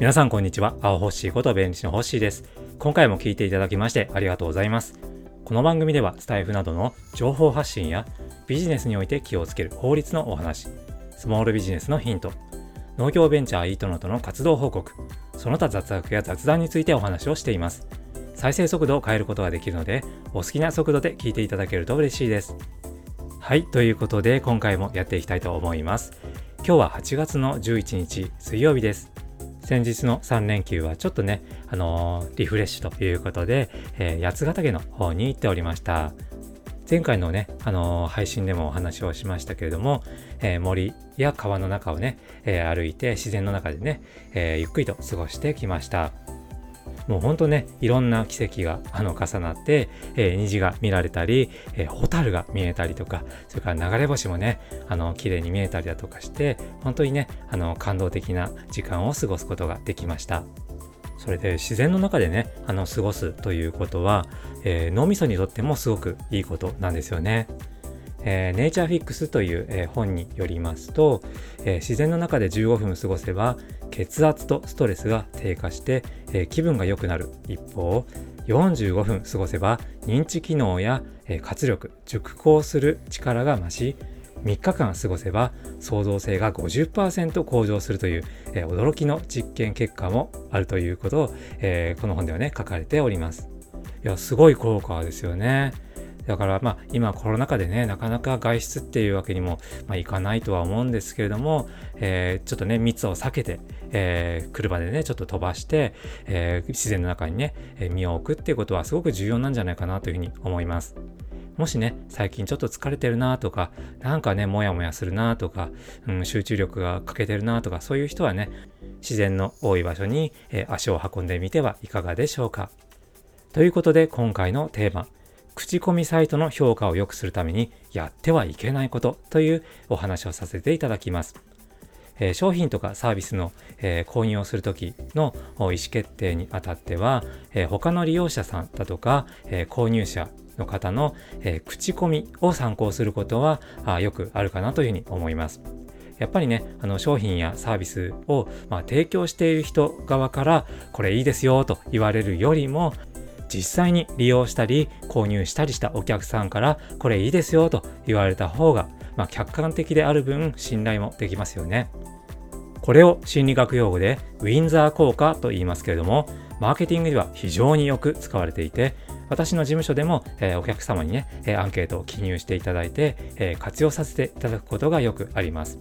皆さんこんにちは。青ホッシーこと弁理士のホッシーです。今回も聞いていただきましてありがとうございます。この番組ではスタイフなどの情報発信やビジネスにおいて気をつける法律のお話、スモールビジネスのヒント、農業ベンチャーイートノートの活動報告、その他雑学や雑談についてお話をしています。再生速度を変えることができるので、お好きな速度で聞いていただけると嬉しいです。はい、ということで今回もやっていきたいと思います。今日は8月の11日水曜日です。先日の3連休はちょっとね、あのー、リフレッシュということで、えー、八ヶ岳の方に行っておりました。前回のね、あのー、配信でもお話をしましたけれども、えー、森や川の中をね、えー、歩いて自然の中でね、えゆっくりと過ごしてきました。もうほんとね、いろんな奇跡があの重なって、えー、虹が見られたり、えー、ホタルが見えたりとか、それから流れ星もね、あの、綺麗に見えたりだとかして、本当にね、あの、感動的な時間を過ごすことができました。それで自然の中でね、あの、過ごすということは、えー、脳みそにとってもすごくいいことなんですよね。えー、ネイチャーフィックスという、えー、本によりますと、えー、自然の中で15分過ごせば血圧とストレスが低下して、え気分が良くなる一方45分過ごせば認知機能や、え活力熟考する力が増し3日間過ごせば創造性が50%向上するという、え驚きの実験結果もあるということを、えこの本ではね書かれております。いやすごい効果ですよね。だからまあ今コロナ禍でね、なかなか外出っていうわけにも、まあ、いかないとは思うんですけれども、えー、ちょっとね、密を避けて、えー、車でね、ちょっと飛ばして、えー、自然の中にね、身を置くっていうことはすごく重要なんじゃないかなというふうに思います。もしね、最近ちょっと疲れてるなとか、なんかね、もやもやするなとか、うん、集中力が欠けてるなとか、そういう人はね、自然の多い場所に、え、足を運んでみてはいかがでしょうか。ということで、今回のテーマ、口コミサイトの評価を良くするためにやってはいけないことというお話をさせていただきます。えー、商品とかサービスの、えー、購入をするときの意思決定にあたっては、えー、他の利用者さんだとか、え購入者の方の、え口コミを参考することはあよくあるかなというふうに思います。やっぱりね、あの商品やサービスを、まあ、提供している人側からこれいいですよと言われるよりも、実際に利用したり購入したりしたお客さんからこれいいですよと言われた方が、まあ、客観的である分信頼もできますよね。これを心理学用語でウィンザー効果と言いますけれども、マーケティングでは非常によく使われていて、私の事務所でも、えー、お客様にね、えー、アンケートを記入していただいて、えー、活用させていただくことがよくあります。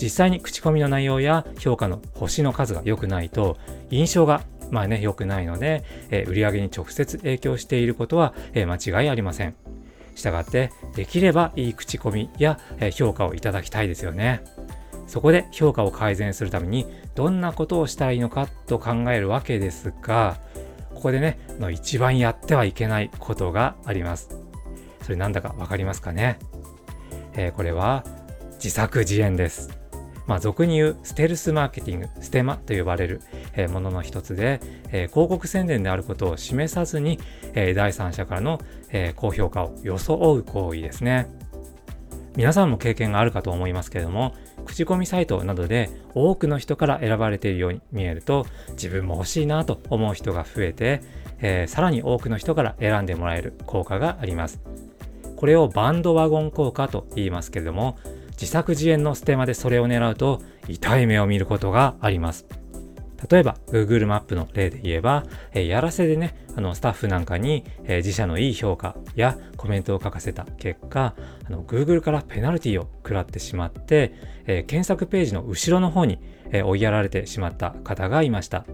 実際に口コミの内容や評価の星の数が良くないと印象がまあね、良くないので、えー、売上に直接影響していることは、えー、間違いありません。したがって、できればいい口コミや、えー、評価をいただきたいですよね。そこで評価を改善するためにどんなことをしたらいいのかと考えるわけですが、ここでね、の一番やってはいけないことがあります。それなんだかわかりますかね、えー、これは自作自演です。まあ、俗に言うステルスマーケティング、ステマと呼ばれる、えものの一つで、え広告宣伝であることを示さずに、え第三者からの、え高評価を装う行為ですね。皆さんも経験があるかと思いますけれども、口コミサイトなどで多くの人から選ばれているように見えると、自分も欲しいなと思う人が増えて、えー、さらに多くの人から選んでもらえる効果があります。これをバンドワゴン効果と言いますけれども、自作自演のステマでそれを狙うと痛い目を見ることがあります。例えば Google マップの例で言えば、えー、やらせでね、あのスタッフなんかに、えー、自社のいい評価やコメントを書かせた結果、あの Google からペナルティを食らってしまって、えー、検索ページの後ろの方に、え追いやられてしまった方がいました。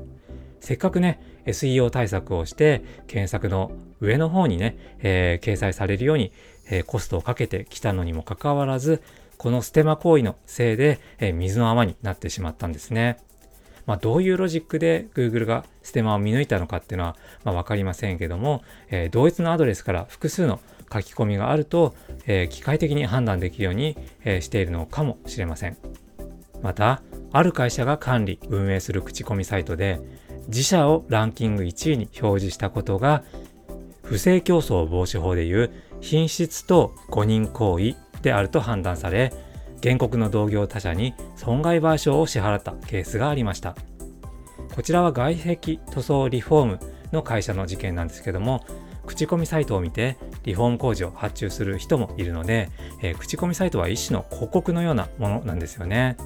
せっかくね、SEO 対策をして、検索の上の方にね、え掲載されるように、えコストをかけてきたのにもかかわらず、このステマ行為のせいで、え水の泡になってしまったんですね。まあ、どういうロジックで Google がステマを見抜いたのかっていうのは、まあ、分かりませんけども、えー、同一のアドレスから複数の書き込みがあると、えー、機械的に判断できるように、えー、しているのかもしれません。また、ある会社が管理、運営する口コミサイトで、自社をランキング1位に表示したことが、不正競争防止法でいう品質と誤認行為であると判断され、原告の同業他社に損害賠償を支払ったケースがありました。こちらは外壁塗装リフォームの会社の事件なんですけども、口コミサイトを見てリフォーム工事を発注する人もいるので、えー、口コミサイトは一種の広告のようなものなんですよね。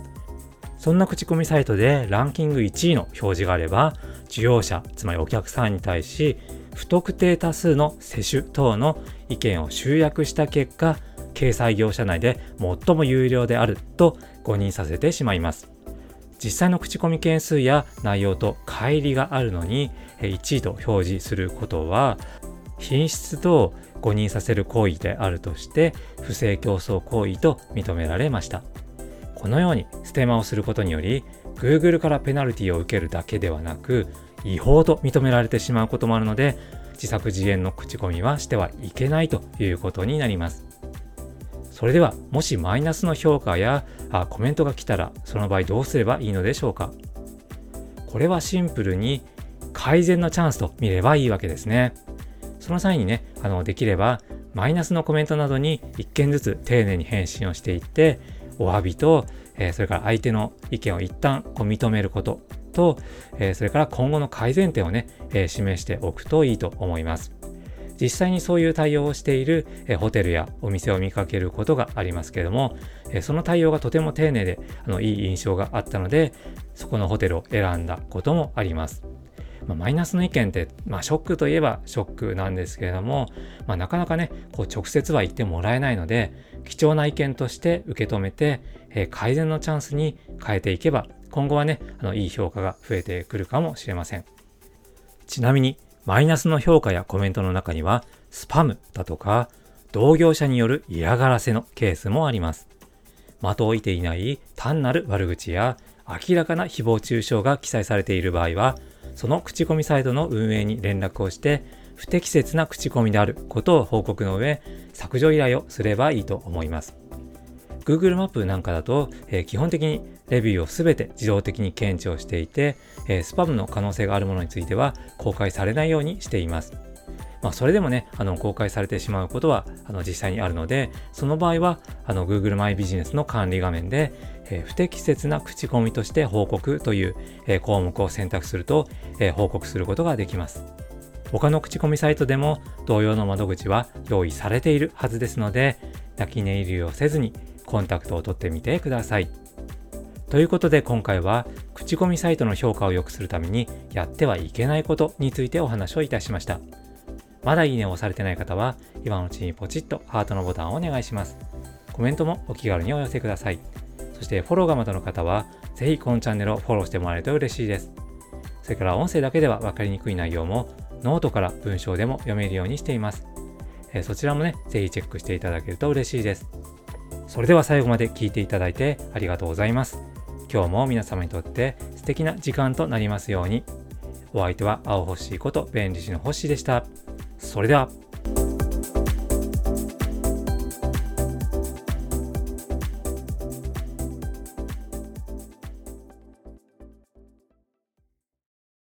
そんな口コミサイトでランキング1位の表示があれば、需要者、つまりお客さんに対し、不特定多数の接種等の意見を集約した結果、掲載業者内で最も有料であると誤認させてしまいます。実際の口コミ件数や内容と乖離があるのに1位と表示することは品質と誤認させる行為であるとして不正競争行為と認められました。このようにステマをすることにより Google からペナルティを受けるだけではなく違法と認められてしまうこともあるので自作自演の口コミはしてはいけないということになります。それではもしマイナスの評価やあコメントが来たらその場合どうすればいいのでしょうかこれはシンプルに改善のチャンスと見ればいいわけですね。その際にね、あのできればマイナスのコメントなどに1件ずつ丁寧に返信をしていって、お詫びと、えー、それから相手の意見を一旦こう認めることと、えー、それから今後の改善点をね、えー、示しておくといいと思います。実際にそういう対応をしている、ホテルやお店を見かけることがありますけれども、その対応がとても丁寧であのいい印象があったので、そこのホテルを選んだこともあります。ま、マイナスの意見って、まあ、ショックといえばショックなんですけれども、まあ、なかなかね、こう直接は言ってもらえないので、貴重な意見として受け止めて、え、改善のチャンスに変えていけば、今後はね、あのいい評価が増えてくるかもしれません。ちなみに、マイナスの評価やコメントの中には、スパムだとか、同業者による嫌がらせのケースもあります。的を射ていない単なる悪口や明らかな誹謗中傷が記載されている場合は、その口コミサイトの運営に連絡をして、不適切な口コミであることを報告の上、削除依頼をすればいいと思います。Google マップなんかだと、えー、基本的にレビューをすべて自動的に検知をしていて、えー、スパムの可能性があるものについては公開されないようにしています。まあ、それでもね、あの、公開されてしまうことは、あの、実際にあるので、その場合は、あの、Google マイビジネスの管理画面で、えー、不適切な口コミとして報告という、えー、項目を選択すると、えー、報告することができます。他の口コミサイトでも同様の窓口は用意されているはずですので、泣き寝入りをせずにコンタクトを取ってみてください。ということで今回は口コミサイトの評価を良くするためにやってはいけないことについてお話をいたしました。まだいいねを押されてない方は今のうちにポチッとハートのボタンをお願いします。コメントもお気軽にお寄せください。そしてフォローがまだの方は、ぜひこのチャンネルをフォローしてもらえると嬉しいです。それから音声だけでは分かりにくい内容も、ノートから文章でも読めるようにしています。えそちらもね、ぜひチェックしていただけると嬉しいです。それでは最後まで聞いていただいてありがとうございます。今日も皆様にとって素敵な時間となりますように。お相手は青星こと弁理士の星でした。それでは。